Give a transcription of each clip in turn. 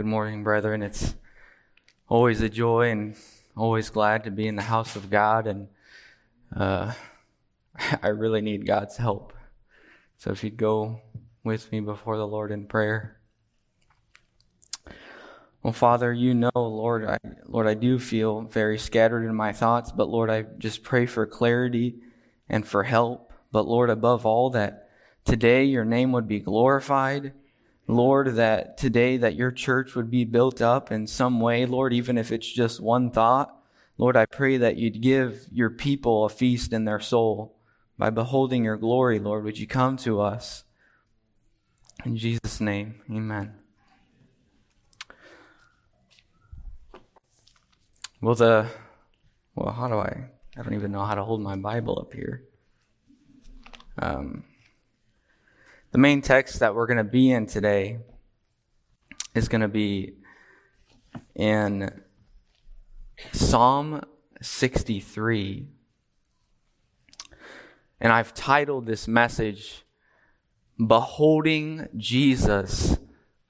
Good morning, brethren. It's always a joy and always glad to be in the house of God, and uh, I really need God's help. So if you'd go with me before the Lord in prayer. Well, Father, you know, Lord, I, Lord, I do feel very scattered in my thoughts, but Lord, I just pray for clarity and for help. But Lord, above all, that today your name would be glorified Lord, that today that your church would be built up in some way, Lord, even if it's just one thought. Lord, I pray that you'd give your people a feast in their soul by beholding your glory, Lord. Would you come to us? In Jesus' name, amen. Well, the, well, how do I, I don't even know how to hold my Bible up here. Um, the main text that we're going to be in today is going to be in Psalm 63. And I've titled this message, Beholding Jesus,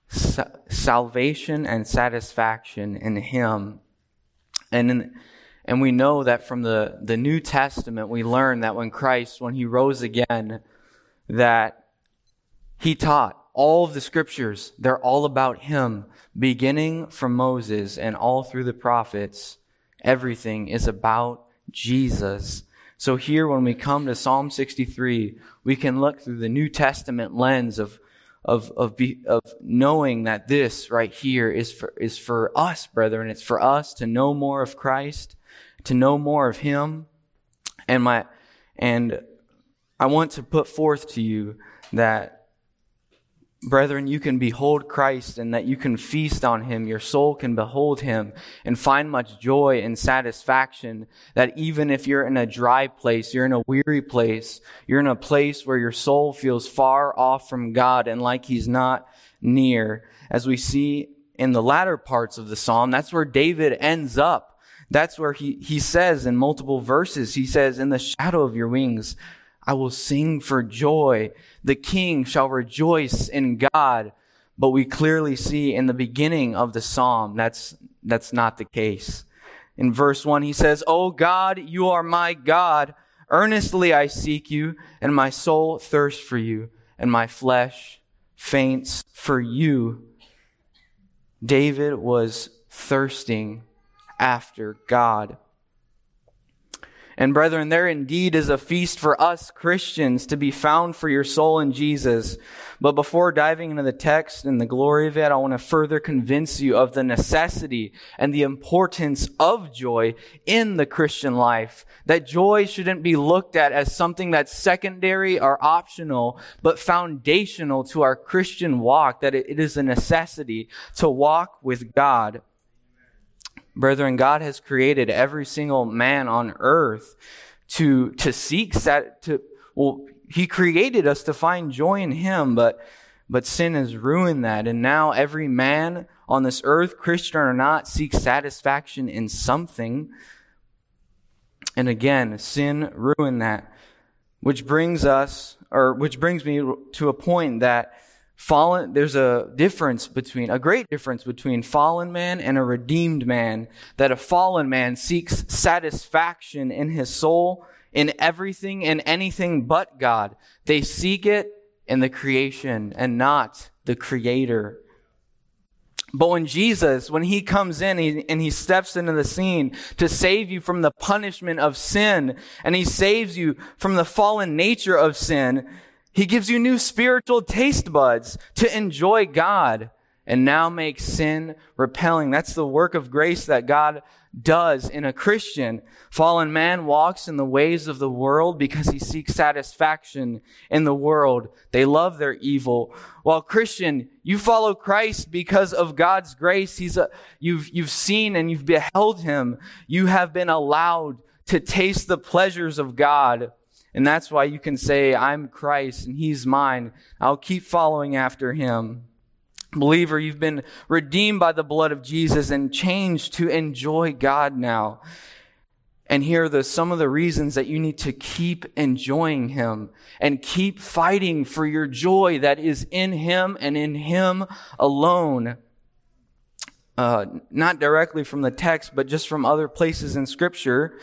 Salvation and Satisfaction in Him. And in, and we know that from the, the New Testament, we learn that when Christ, when He rose again, that he taught all of the scriptures. They're all about him, beginning from Moses and all through the prophets. Everything is about Jesus. So here, when we come to Psalm 63, we can look through the New Testament lens of, of, of, be, of knowing that this right here is for, is for us, brethren. It's for us to know more of Christ, to know more of Him. And my, and I want to put forth to you that Brethren, you can behold Christ and that you can feast on him. Your soul can behold him and find much joy and satisfaction that even if you're in a dry place, you're in a weary place, you're in a place where your soul feels far off from God and like he's not near. As we see in the latter parts of the psalm, that's where David ends up. That's where he, he says in multiple verses, he says, in the shadow of your wings, I will sing for joy. The king shall rejoice in God. But we clearly see in the beginning of the psalm that's, that's not the case. In verse 1, he says, O God, you are my God. Earnestly I seek you, and my soul thirsts for you, and my flesh faints for you. David was thirsting after God. And brethren, there indeed is a feast for us Christians to be found for your soul in Jesus. But before diving into the text and the glory of it, I want to further convince you of the necessity and the importance of joy in the Christian life. That joy shouldn't be looked at as something that's secondary or optional, but foundational to our Christian walk, that it is a necessity to walk with God. Brethren, God has created every single man on earth to, to seek sat, to, well, He created us to find joy in Him, but, but sin has ruined that. And now every man on this earth, Christian or not, seeks satisfaction in something. And again, sin ruined that. Which brings us, or which brings me to a point that fallen there's a difference between a great difference between fallen man and a redeemed man that a fallen man seeks satisfaction in his soul in everything and anything but god. They seek it in the creation and not the creator. But when Jesus, when he comes in he, and he steps into the scene to save you from the punishment of sin, and he saves you from the fallen nature of sin, he gives you new spiritual taste buds to enjoy God and now make sin repelling. That's the work of grace that God does in a Christian. Fallen man walks in the ways of the world because he seeks satisfaction in the world. They love their evil. While Christian, you follow Christ because of God's grace. He's a, you've, you've seen and you've beheld him. You have been allowed to taste the pleasures of God. And that's why you can say, I'm Christ and he's mine. I'll keep following after him. Believer, you've been redeemed by the blood of Jesus and changed to enjoy God now. And here are the, some of the reasons that you need to keep enjoying Him and keep fighting for your joy that is in Him and in Him alone. uh, not directly from the text, but just from other places in Scripture,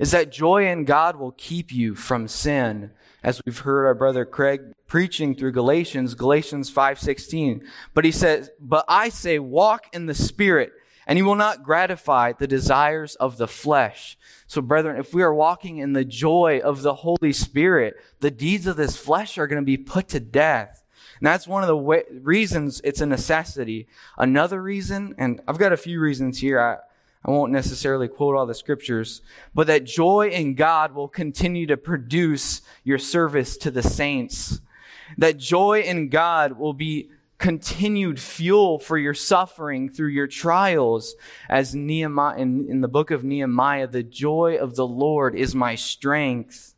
is that joy in God will keep you from sin. As we've heard our brother Craig preaching through Galatians, Galatians 5:16. But he says, "But I say walk in the spirit, and you will not gratify the desires of the flesh." So brethren, if we are walking in the joy of the Holy Spirit, the deeds of this flesh are going to be put to death. And that's one of the way, reasons it's a necessity. Another reason, and I've got a few reasons here. I, I won't necessarily quote all the scriptures, but that joy in God will continue to produce your service to the saints. That joy in God will be continued fuel for your suffering through your trials. As Nehemiah, in, in the book of Nehemiah, the joy of the Lord is my strength.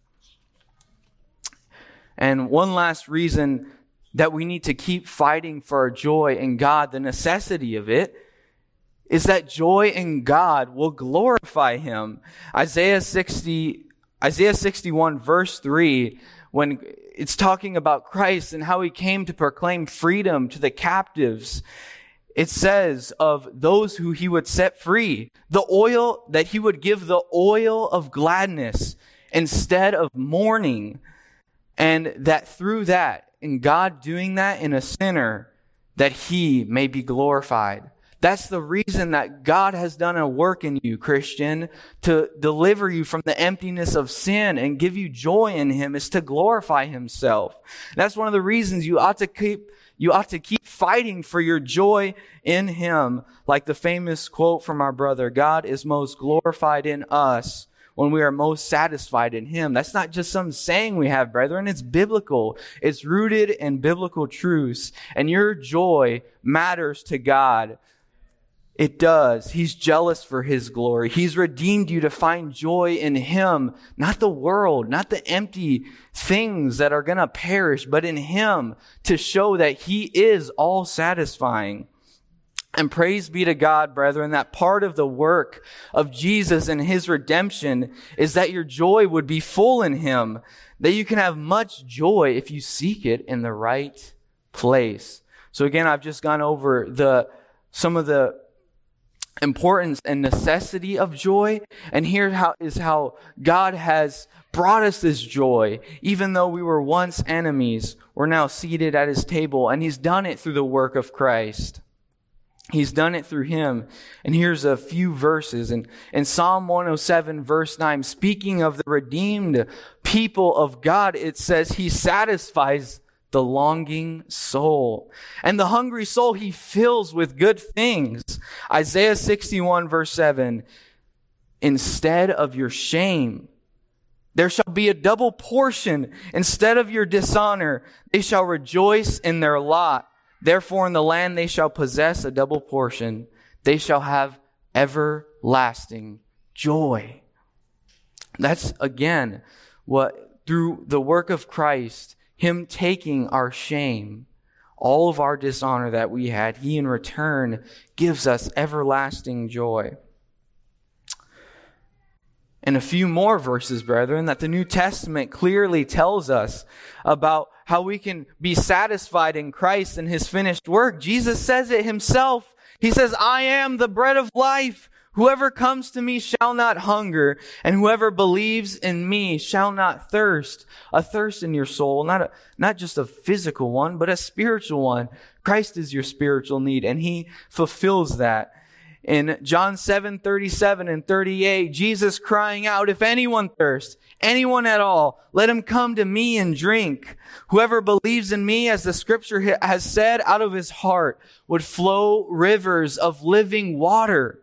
And one last reason that we need to keep fighting for our joy in God, the necessity of it, is that joy in God will glorify Him. Isaiah 60, Isaiah 61 verse 3, when it's talking about Christ and how He came to proclaim freedom to the captives, it says of those who He would set free, the oil, that He would give the oil of gladness instead of mourning, and that through that, in God doing that in a sinner, that he may be glorified. That's the reason that God has done a work in you, Christian, to deliver you from the emptiness of sin and give you joy in Him is to glorify Himself. That's one of the reasons you ought to keep, you ought to keep fighting for your joy in Him. Like the famous quote from our brother, God is most glorified in us when we are most satisfied in Him. That's not just some saying we have, brethren. It's biblical. It's rooted in biblical truths. And your joy matters to God. It does. He's jealous for His glory. He's redeemed you to find joy in Him, not the world, not the empty things that are going to perish, but in Him to show that He is all satisfying. And praise be to God, brethren, that part of the work of Jesus and his redemption is that your joy would be full in him, that you can have much joy if you seek it in the right place. So again, I've just gone over the, some of the importance and necessity of joy. And here how, is how God has brought us this joy. Even though we were once enemies, we're now seated at his table and he's done it through the work of Christ. He's done it through him. And here's a few verses. And in Psalm 107 verse 9, speaking of the redeemed people of God, it says he satisfies the longing soul. And the hungry soul he fills with good things. Isaiah 61 verse 7, instead of your shame, there shall be a double portion. Instead of your dishonor, they shall rejoice in their lot. Therefore, in the land they shall possess a double portion. They shall have everlasting joy. That's again what, through the work of Christ, Him taking our shame, all of our dishonor that we had, He in return gives us everlasting joy. And a few more verses, brethren, that the New Testament clearly tells us about how we can be satisfied in Christ and his finished work. Jesus says it himself. He says, I am the bread of life. Whoever comes to me shall not hunger, and whoever believes in me shall not thirst. A thirst in your soul, not a, not just a physical one, but a spiritual one. Christ is your spiritual need, and he fulfills that. In John 7, 37 and 38, Jesus crying out, if anyone thirsts, anyone at all, let him come to me and drink. Whoever believes in me, as the scripture has said, out of his heart would flow rivers of living water.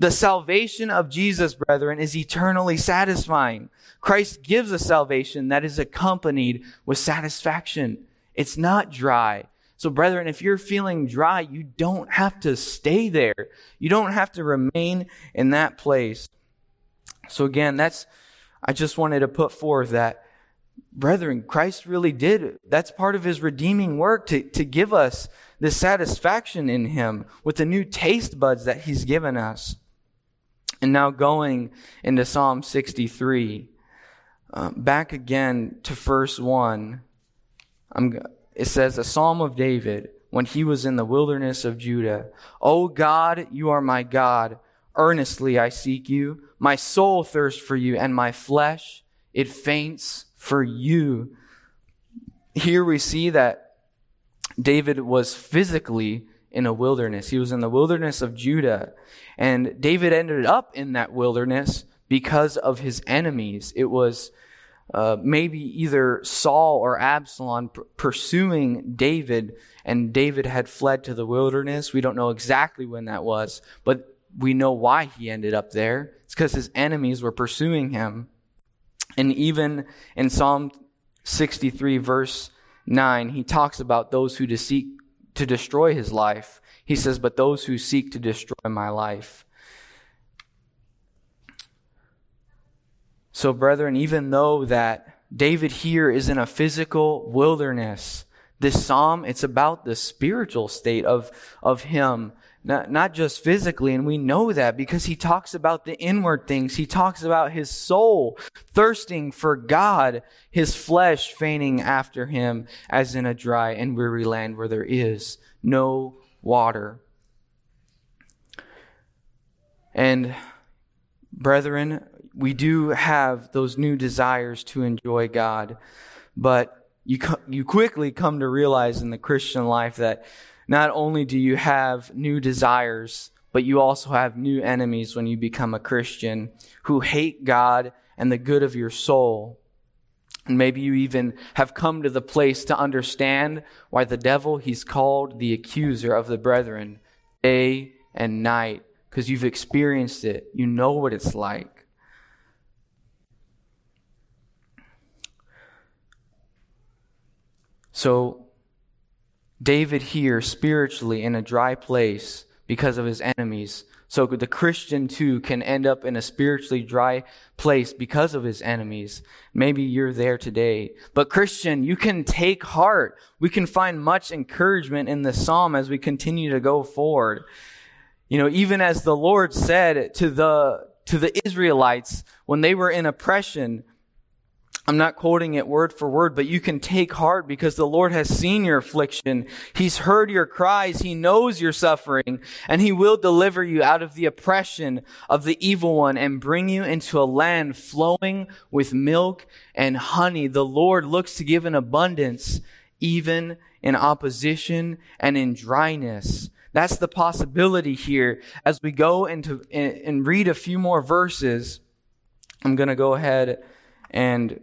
The salvation of Jesus, brethren, is eternally satisfying. Christ gives a salvation that is accompanied with satisfaction. It's not dry. So, brethren, if you're feeling dry, you don't have to stay there. You don't have to remain in that place. So, again, that's, I just wanted to put forth that, brethren, Christ really did. That's part of his redeeming work to, to give us this satisfaction in him with the new taste buds that he's given us. And now going into Psalm 63, uh, back again to verse 1. I'm it says, A psalm of David. when he was in the wilderness of Judah. O God, you are my God. Earnestly I seek you. My soul thirsts for you, and my flesh, it faints for you. Here we see that David was physically in a wilderness. He was in the wilderness of Judah. And David ended up in that wilderness because of his enemies. It was uh, maybe either Saul or Absalom pursuing David, and David had fled to the wilderness. We don't know exactly when that was, but we know why he ended up there. It's because his enemies were pursuing him. And even in Psalm 63, verse 9, he talks about those who seek to destroy his life. He says, But those who seek to destroy my life. So, brethren, even though that David here is in a physical wilderness, this psalm, it's about the spiritual state of, of him, not, not just physically. And we know that because he talks about the inward things. He talks about his soul thirsting for God, his flesh fainting after him as in a dry and weary land where there is no water. And brethren, we do have those new desires to enjoy God, but you, you quickly come to realize in the Christian life that not only do you have new desires, but you also have new enemies when you become a Christian who hate God and the good of your soul. And maybe you even have come to the place to understand why the devil, he's called the accuser of the brethren day and night, because you've experienced it. You know what it's like. So, David here spiritually in a dry place because of his enemies. So the Christian too can end up in a spiritually dry place because of his enemies. Maybe you're there today. But Christian, you can take heart. We can find much encouragement in the psalm as we continue to go forward. You know, even as the Lord said to the, to the Israelites when they were in oppression, I'm not quoting it word for word, but you can take heart because the Lord has seen your affliction. He's heard your cries. He knows your suffering and he will deliver you out of the oppression of the evil one and bring you into a land flowing with milk and honey. The Lord looks to give an abundance even in opposition and in dryness. That's the possibility here. As we go into and read a few more verses, I'm going to go ahead and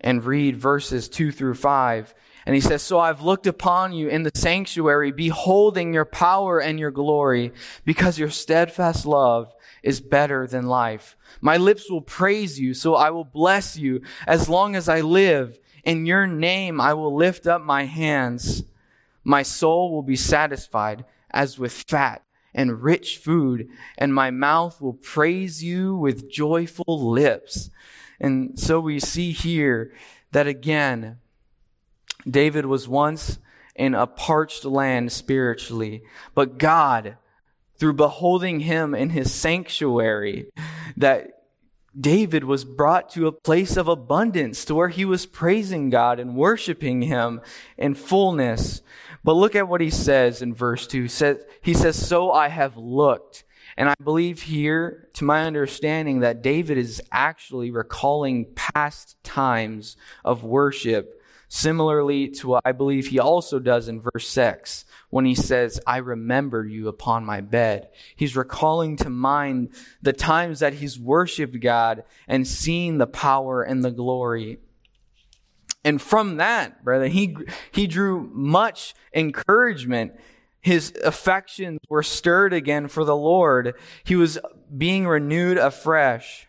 and read verses 2 through 5. And he says, So I've looked upon you in the sanctuary, beholding your power and your glory, because your steadfast love is better than life. My lips will praise you, so I will bless you as long as I live. In your name I will lift up my hands. My soul will be satisfied as with fat and rich food, and my mouth will praise you with joyful lips. And so we see here that again, David was once in a parched land spiritually, but God, through beholding him in his sanctuary, that David was brought to a place of abundance to where he was praising God and worshiping him in fullness. But look at what he says in verse 2. He says, So I have looked and I believe here, to my understanding, that David is actually recalling past times of worship, similarly to what I believe he also does in verse 6 when he says, I remember you upon my bed. He's recalling to mind the times that he's worshiped God and seen the power and the glory. And from that, brother, he, he drew much encouragement his affections were stirred again for the Lord. He was being renewed afresh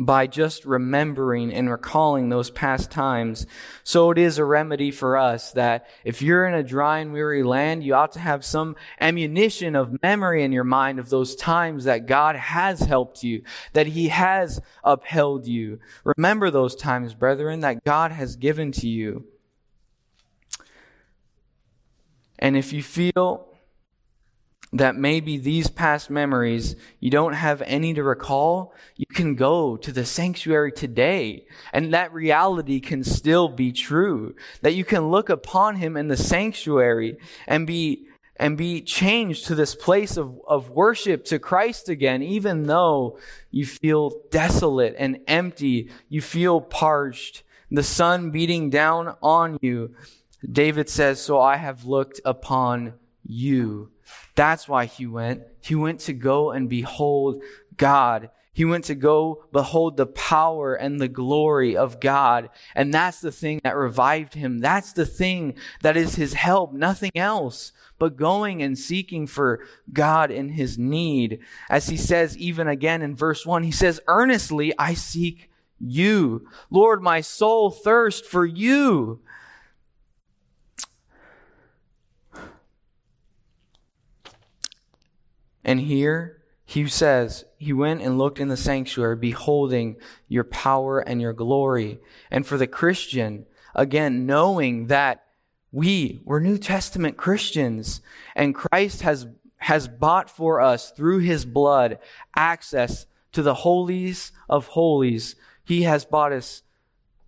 by just remembering and recalling those past times. So it is a remedy for us that if you're in a dry and weary land, you ought to have some ammunition of memory in your mind of those times that God has helped you, that He has upheld you. Remember those times, brethren, that God has given to you. And if you feel that maybe these past memories you don't have any to recall, you can go to the sanctuary today and that reality can still be true. That you can look upon him in the sanctuary and be and be changed to this place of, of worship to Christ again, even though you feel desolate and empty, you feel parched, the sun beating down on you. David says, So I have looked upon you. That's why he went. He went to go and behold God. He went to go behold the power and the glory of God. And that's the thing that revived him. That's the thing that is his help, nothing else but going and seeking for God in his need. As he says, even again in verse 1, he says, Earnestly I seek you. Lord, my soul thirsts for you. And here he says, He went and looked in the sanctuary, beholding your power and your glory. And for the Christian, again, knowing that we were New Testament Christians and Christ has, has bought for us through his blood access to the holies of holies. He has bought us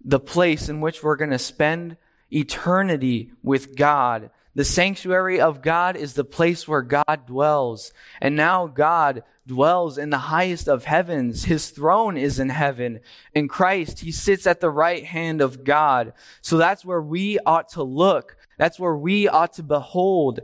the place in which we're going to spend eternity with God the sanctuary of God is the place where God dwells. And now God dwells in the highest of heavens. His throne is in heaven. In Christ, he sits at the right hand of God. So that's where we ought to look. That's where we ought to behold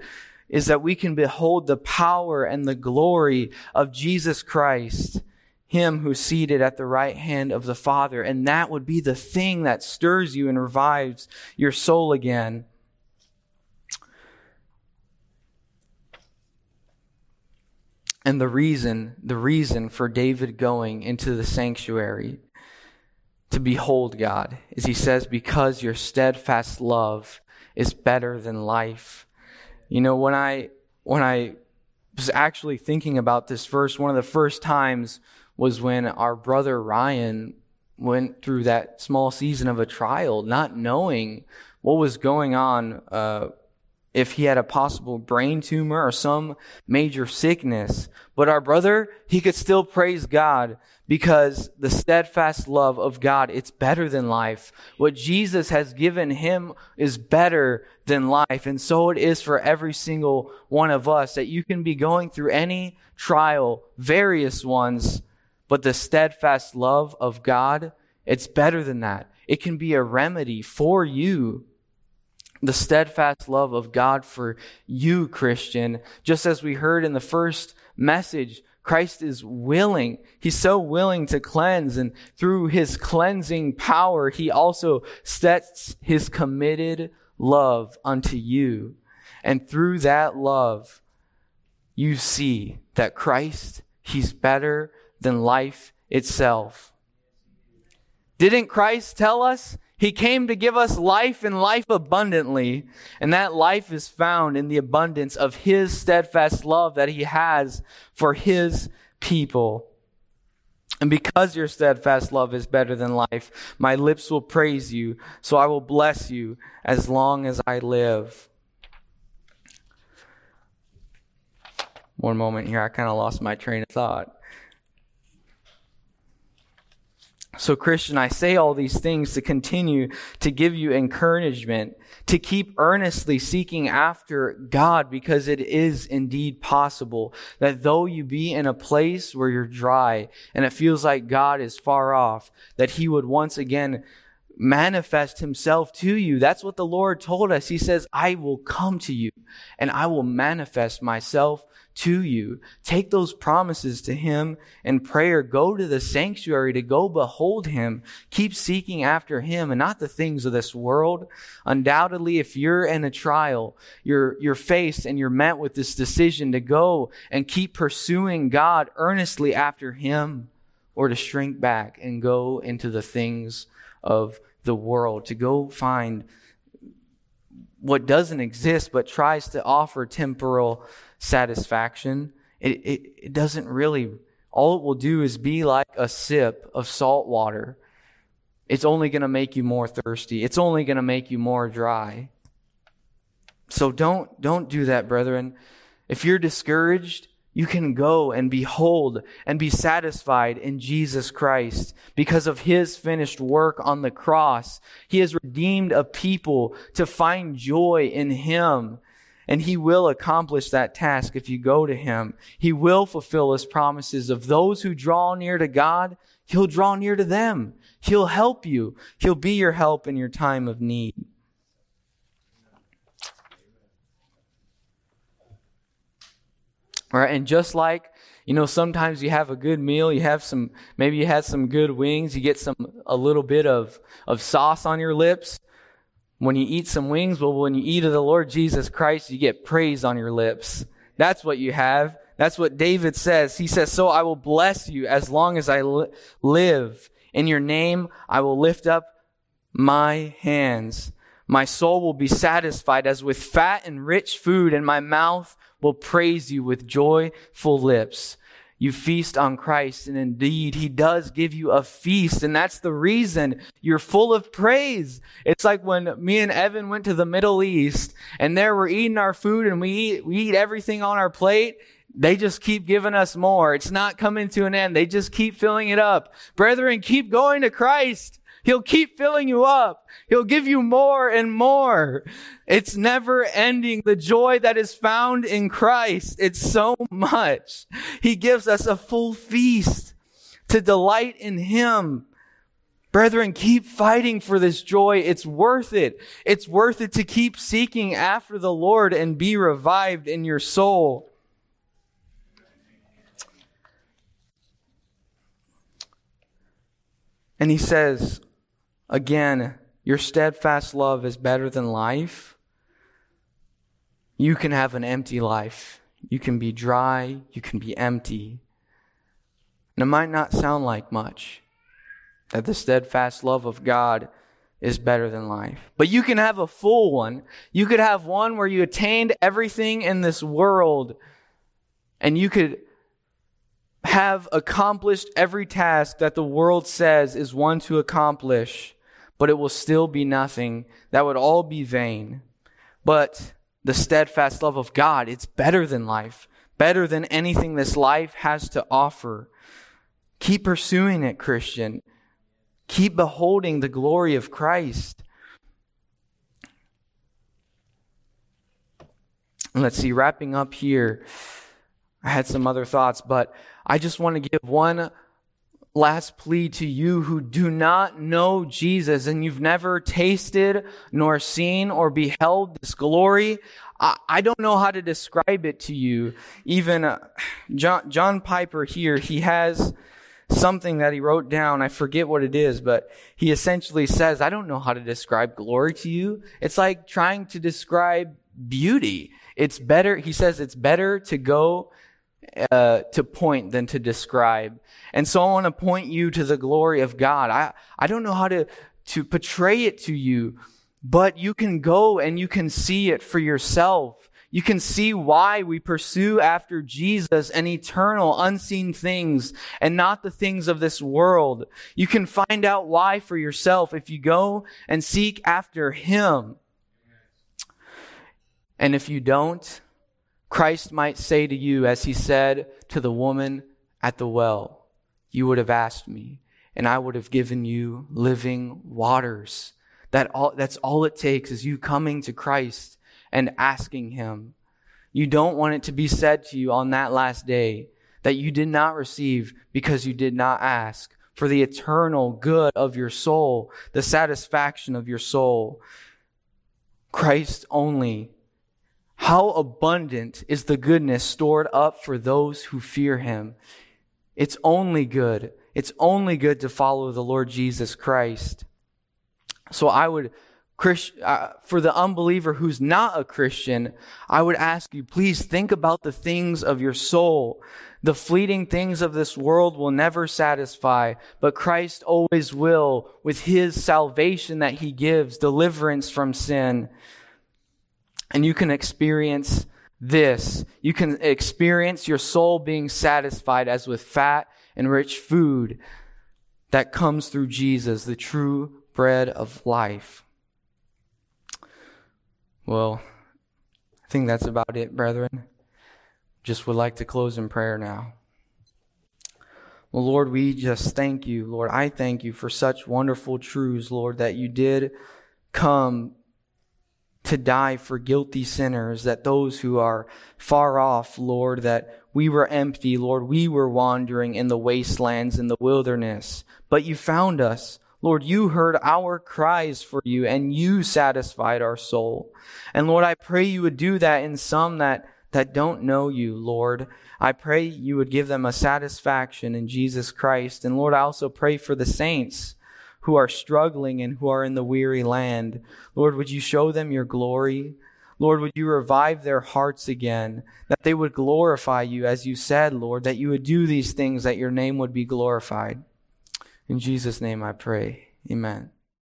is that we can behold the power and the glory of Jesus Christ, him who's seated at the right hand of the Father. And that would be the thing that stirs you and revives your soul again. And the reason, the reason for David going into the sanctuary to behold God is he says, because your steadfast love is better than life. You know, when I, when I was actually thinking about this verse, one of the first times was when our brother Ryan went through that small season of a trial, not knowing what was going on uh, if he had a possible brain tumor or some major sickness. But our brother, he could still praise God because the steadfast love of God, it's better than life. What Jesus has given him is better than life. And so it is for every single one of us that you can be going through any trial, various ones, but the steadfast love of God, it's better than that. It can be a remedy for you the steadfast love of God for you, Christian. Just as we heard in the first message, Christ is willing. He's so willing to cleanse. And through his cleansing power, he also sets his committed love unto you. And through that love, you see that Christ, he's better than life itself. Didn't Christ tell us he came to give us life and life abundantly. And that life is found in the abundance of His steadfast love that He has for His people. And because your steadfast love is better than life, my lips will praise you, so I will bless you as long as I live. One moment here, I kind of lost my train of thought. So, Christian, I say all these things to continue to give you encouragement, to keep earnestly seeking after God, because it is indeed possible that though you be in a place where you're dry and it feels like God is far off, that He would once again manifest himself to you. That's what the Lord told us. He says, I will come to you and I will manifest myself to you. Take those promises to him in prayer. Go to the sanctuary to go behold him. Keep seeking after him and not the things of this world. Undoubtedly, if you're in a trial, you're, you're faced and you're met with this decision to go and keep pursuing God earnestly after him or to shrink back and go into the things of the world, to go find what doesn't exist but tries to offer temporal satisfaction. It, it, it doesn't really, all it will do is be like a sip of salt water. It's only going to make you more thirsty. It's only going to make you more dry. So don't, don't do that, brethren. If you're discouraged, you can go and behold and be satisfied in Jesus Christ because of his finished work on the cross. He has redeemed a people to find joy in him. And he will accomplish that task if you go to him. He will fulfill his promises of those who draw near to God. He'll draw near to them. He'll help you. He'll be your help in your time of need. Right, and just like you know, sometimes you have a good meal, you have some, maybe you had some good wings, you get some, a little bit of, of sauce on your lips. When you eat some wings, well, when you eat of the Lord Jesus Christ, you get praise on your lips. That's what you have. That's what David says. He says, So I will bless you as long as I li- live. In your name, I will lift up my hands. My soul will be satisfied as with fat and rich food, and my mouth will praise you with joyful lips. You feast on Christ, and indeed, He does give you a feast, and that's the reason you're full of praise. It's like when me and Evan went to the Middle East, and there we're eating our food, and we eat, we eat everything on our plate. They just keep giving us more. It's not coming to an end. They just keep filling it up. Brethren, keep going to Christ. He'll keep filling you up. He'll give you more and more. It's never ending. The joy that is found in Christ. It's so much. He gives us a full feast to delight in Him. Brethren, keep fighting for this joy. It's worth it. It's worth it to keep seeking after the Lord and be revived in your soul. And he says, Again, your steadfast love is better than life. You can have an empty life. You can be dry. You can be empty. And it might not sound like much that the steadfast love of God is better than life. But you can have a full one. You could have one where you attained everything in this world and you could have accomplished every task that the world says is one to accomplish but it will still be nothing. That would all be vain. But the steadfast love of God, it's better than life, better than anything this life has to offer. Keep pursuing it, Christian. Keep beholding the glory of Christ. Let's see, wrapping up here, I had some other thoughts, but I just want to give one last plea to you who do not know Jesus and you've never tasted nor seen or beheld this glory. I, don't know how to describe it to you. Even uh, John, John Piper here, he has something that he wrote down. I forget what it is, but he essentially says, I don't know how to describe glory to you. It's like trying to describe beauty. It's better, he says, it's better to go uh, to point than to describe. And so I want to point you to the glory of God. I, I don't know how to, to portray it to you, but you can go and you can see it for yourself. You can see why we pursue after Jesus and eternal, unseen things and not the things of this world. You can find out why for yourself if you go and seek after Him. And if you don't, Christ might say to you, as he said to the woman at the well, You would have asked me, and I would have given you living waters. That all, that's all it takes is you coming to Christ and asking him. You don't want it to be said to you on that last day that you did not receive because you did not ask for the eternal good of your soul, the satisfaction of your soul. Christ only how abundant is the goodness stored up for those who fear him? It's only good. It's only good to follow the Lord Jesus Christ. So I would, uh, for the unbeliever who's not a Christian, I would ask you, please think about the things of your soul. The fleeting things of this world will never satisfy, but Christ always will with his salvation that he gives, deliverance from sin. And you can experience this. You can experience your soul being satisfied as with fat and rich food that comes through Jesus, the true bread of life. Well, I think that's about it, brethren. just would like to close in prayer now. Well, Lord, we just thank you, Lord. I thank you for such wonderful truths, Lord, that you did come to die for guilty sinners, that those who are far off, Lord, that we were empty, Lord, we were wandering in the wastelands, in the wilderness, but you found us. Lord, you heard our cries for you and you satisfied our soul. And Lord, I pray you would do that in some that, that don't know you, Lord. I pray you would give them a satisfaction in Jesus Christ. And Lord, I also pray for the saints who are struggling and who are in the weary land. Lord, would you show them your glory? Lord, would you revive their hearts again, that they would glorify you as you said, Lord, that you would do these things, that your name would be glorified. In Jesus' name I pray. Amen.